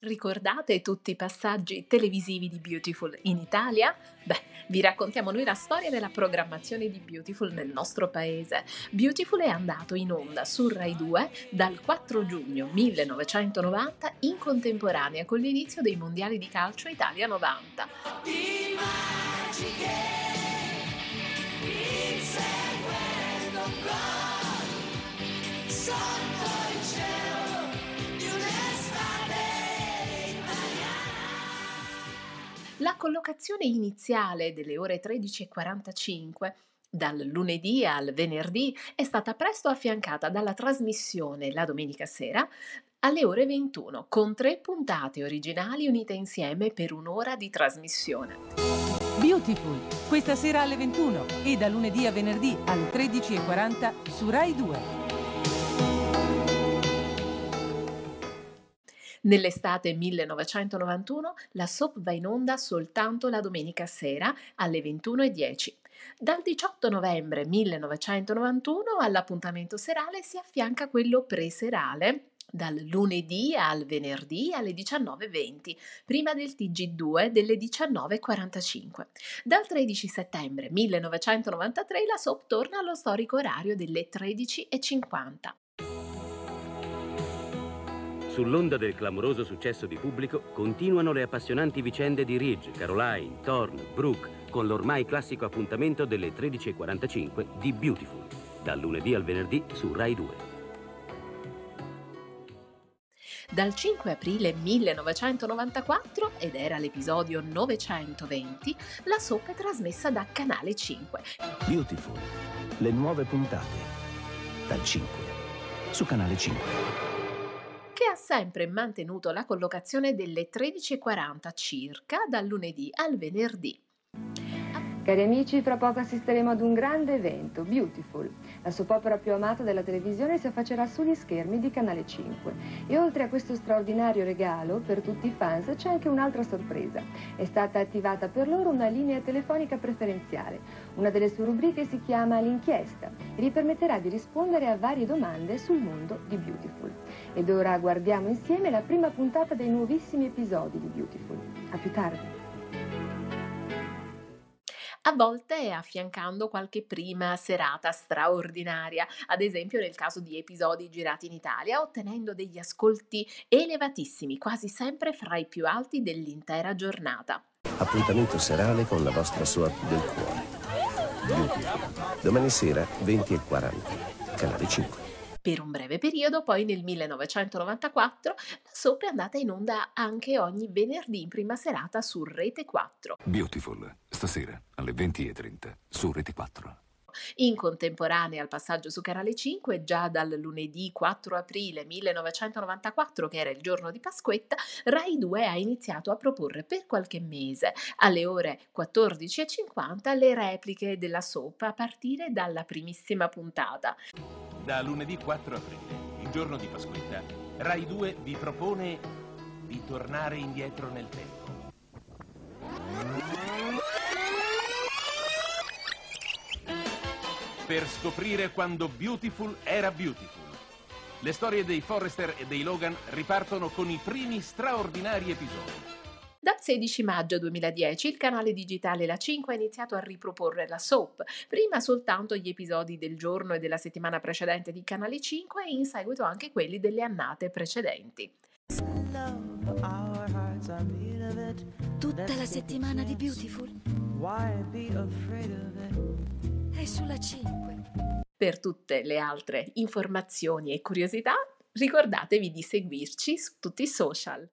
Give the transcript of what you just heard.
Ricordate tutti i passaggi televisivi di Beautiful in Italia? Beh, vi raccontiamo noi la storia della programmazione di Beautiful nel nostro paese. Beautiful è andato in onda su Rai 2 dal 4 giugno 1990 in contemporanea con l'inizio dei mondiali di calcio Italia 90. Immagine, inseguendo gol, sotto il cielo La collocazione iniziale delle ore 13.45 dal lunedì al venerdì è stata presto affiancata dalla trasmissione la domenica sera alle ore 21 con tre puntate originali unite insieme per un'ora di trasmissione. Beautiful, questa sera alle 21 e da lunedì a venerdì alle 13.40 su Rai 2. Nell'estate 1991 la soap va in onda soltanto la domenica sera alle 21.10. Dal 18 novembre 1991 all'appuntamento serale si affianca quello preserale dal lunedì al venerdì alle 19.20, prima del TG2 delle 19.45. Dal 13 settembre 1993 la soap torna allo storico orario delle 13.50. Sull'onda del clamoroso successo di pubblico continuano le appassionanti vicende di Ridge, Caroline, Thorne, Brooke con l'ormai classico appuntamento delle 13.45 di Beautiful, dal lunedì al venerdì su Rai 2. Dal 5 aprile 1994, ed era l'episodio 920, la soap è trasmessa da Canale 5. Beautiful, le nuove puntate, dal 5, su Canale 5 che ha sempre mantenuto la collocazione delle 13.40 circa dal lunedì al venerdì. Cari amici, fra poco assisteremo ad un grande evento, Beautiful. La soap opera più amata della televisione si affaccerà sugli schermi di Canale 5. E oltre a questo straordinario regalo, per tutti i fans c'è anche un'altra sorpresa. È stata attivata per loro una linea telefonica preferenziale. Una delle sue rubriche si chiama L'inchiesta e vi permetterà di rispondere a varie domande sul mondo di Beautiful. Ed ora guardiamo insieme la prima puntata dei nuovissimi episodi di Beautiful. A più tardi a volte affiancando qualche prima serata straordinaria, ad esempio nel caso di episodi girati in Italia, ottenendo degli ascolti elevatissimi, quasi sempre fra i più alti dell'intera giornata. Appuntamento serale con la vostra soap del cuore. Domani sera 20 e 40. Canale 5. Per un breve periodo, poi nel 1994, la soap è andata in onda anche ogni venerdì in prima serata su Rete 4. Beautiful, stasera alle 20.30 su Rete 4. In contemporanea al passaggio su Canale 5, già dal lunedì 4 aprile 1994, che era il giorno di Pasquetta, Rai 2 ha iniziato a proporre per qualche mese, alle ore 14.50, le repliche della soap a partire dalla primissima puntata. Da lunedì 4 aprile, il giorno di Pasquetta, Rai 2 vi propone di tornare indietro nel tempo. Per scoprire quando Beautiful era Beautiful. Le storie dei Forrester e dei Logan ripartono con i primi straordinari episodi. Dal 16 maggio 2010 il canale digitale La 5 ha iniziato a riproporre la soap, prima soltanto gli episodi del giorno e della settimana precedente di Canale 5 e in seguito anche quelli delle annate precedenti. Tutta la settimana di Beautiful è sulla 5. Per tutte le altre informazioni e curiosità ricordatevi di seguirci su tutti i social.